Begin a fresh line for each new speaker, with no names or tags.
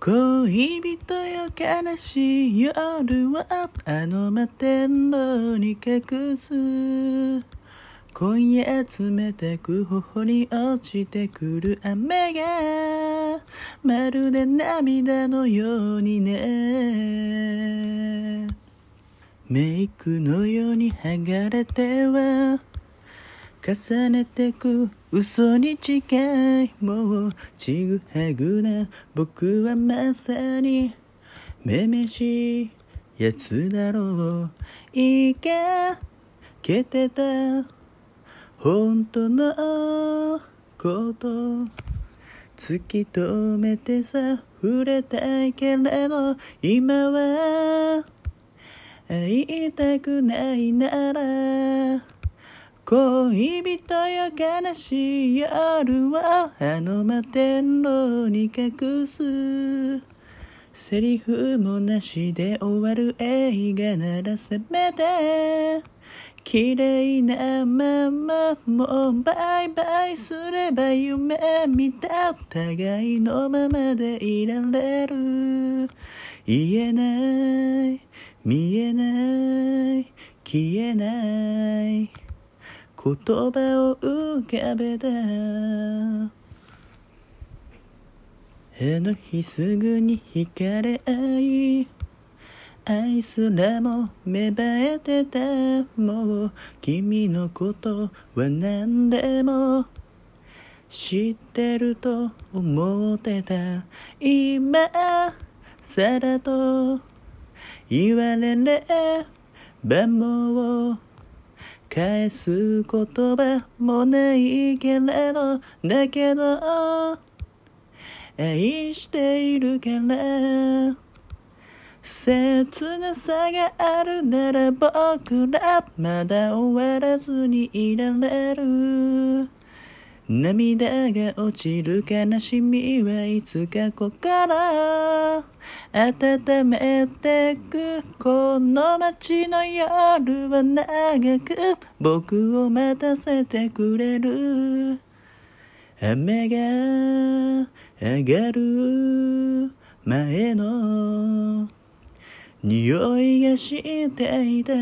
恋人よ悲しい夜はあの摩天楼に隠す今夜冷たく頬に落ちてくる雨がまるで涙のようにね。メイクのように剥がれては重ねてく嘘に近いもうちぐはぐな僕はまさにめめしいやつだろういいかけてた本当のこと突き止めてさ触れたいけれど今は会いたくないなら恋人よ悲しい夜はあの摩天楼に隠すセリフもなしで終わる映画ならせめて綺麗なままもうバイバイすれば夢見た互いのままでいられる言えない見えない消えない言葉を浮かべた。あの日すぐに惹かれ合い愛すらも芽生えてた。もう君のことは何でも知ってると思ってた。今さらと言われればもう返す言葉もないけれどだけど愛しているから切なさがあるなら僕らまだ終わらずにいられる。涙が落ちる悲しみはいつか心温めてくこの街の夜は長く僕を待たせてくれる。雨が上がる前の匂いがしていた。